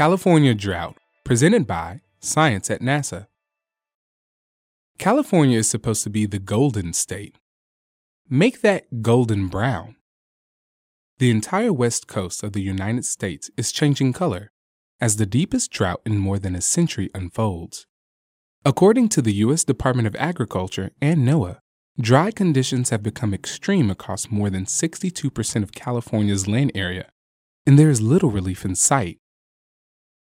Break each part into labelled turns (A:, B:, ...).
A: California Drought, presented by Science at NASA. California is supposed to be the golden state. Make that golden brown. The entire west coast of the United States is changing color as the deepest drought in more than a century unfolds. According to the U.S. Department of Agriculture and NOAA, dry conditions have become extreme across more than 62% of California's land area, and there is little relief in sight.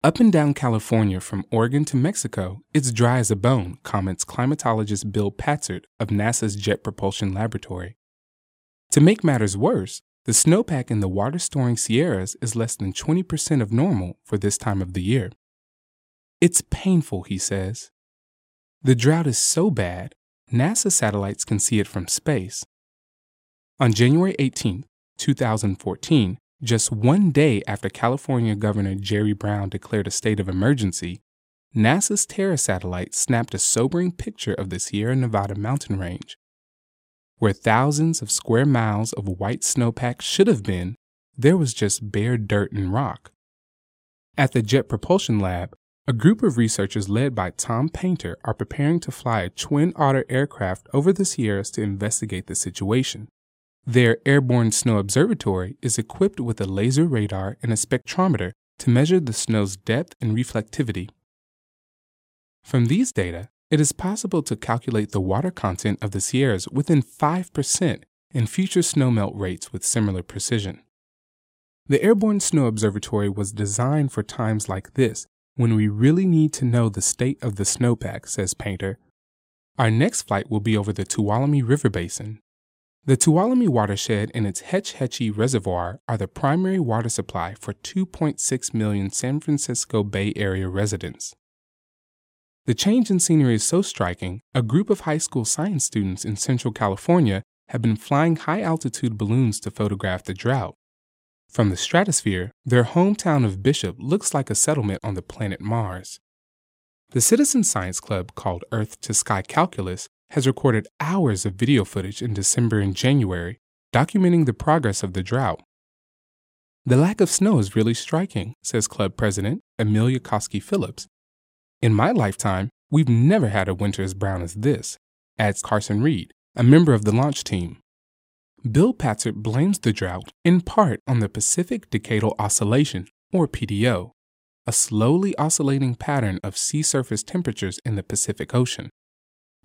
A: Up and down California from Oregon to Mexico, it's dry as a bone, comments climatologist Bill Patzert of NASA's Jet Propulsion Laboratory. To make matters worse, the snowpack in the water storing Sierras is less than 20% of normal for this time of the year. It's painful, he says. The drought is so bad, NASA satellites can see it from space. On January 18, 2014, just one day after California Governor Jerry Brown declared a state of emergency, NASA's Terra satellite snapped a sobering picture of the Sierra Nevada mountain range. Where thousands of square miles of white snowpack should have been, there was just bare dirt and rock. At the Jet Propulsion Lab, a group of researchers led by Tom Painter are preparing to fly a Twin Otter aircraft over the Sierras to investigate the situation. Their airborne snow observatory is equipped with a laser radar and a spectrometer to measure the snow's depth and reflectivity. From these data, it is possible to calculate the water content of the Sierras within 5% and future snowmelt rates with similar precision. The Airborne Snow Observatory was designed for times like this when we really need to know the state of the snowpack, says Painter. Our next flight will be over the Tuolumne River Basin, the Tuolumne watershed and its Hetch Hetchy Reservoir are the primary water supply for 2.6 million San Francisco Bay Area residents. The change in scenery is so striking, a group of high school science students in Central California have been flying high altitude balloons to photograph the drought. From the stratosphere, their hometown of Bishop looks like a settlement on the planet Mars. The citizen science club called Earth to Sky Calculus has recorded hours of video footage in December and January documenting the progress of the drought. The lack of snow is really striking, says club president Amelia Koski Phillips. In my lifetime, we've never had a winter as brown as this, adds Carson Reed, a member of the launch team. Bill Patzert blames the drought in part on the Pacific Decadal Oscillation, or PDO, a slowly oscillating pattern of sea surface temperatures in the Pacific Ocean.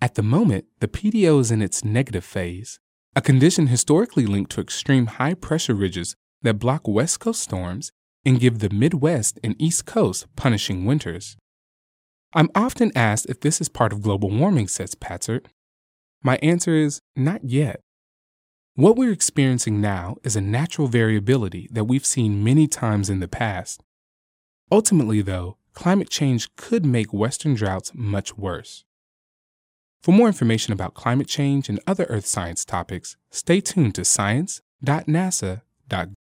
A: At the moment, the PDO is in its negative phase, a condition historically linked to extreme high pressure ridges that block West Coast storms and give the Midwest and East Coast punishing winters. I'm often asked if this is part of global warming, says Patzert. My answer is not yet. What we're experiencing now is a natural variability that we've seen many times in the past. Ultimately, though, climate change could make Western droughts much worse. For more information about climate change and other Earth science topics, stay tuned to science.nasa.gov.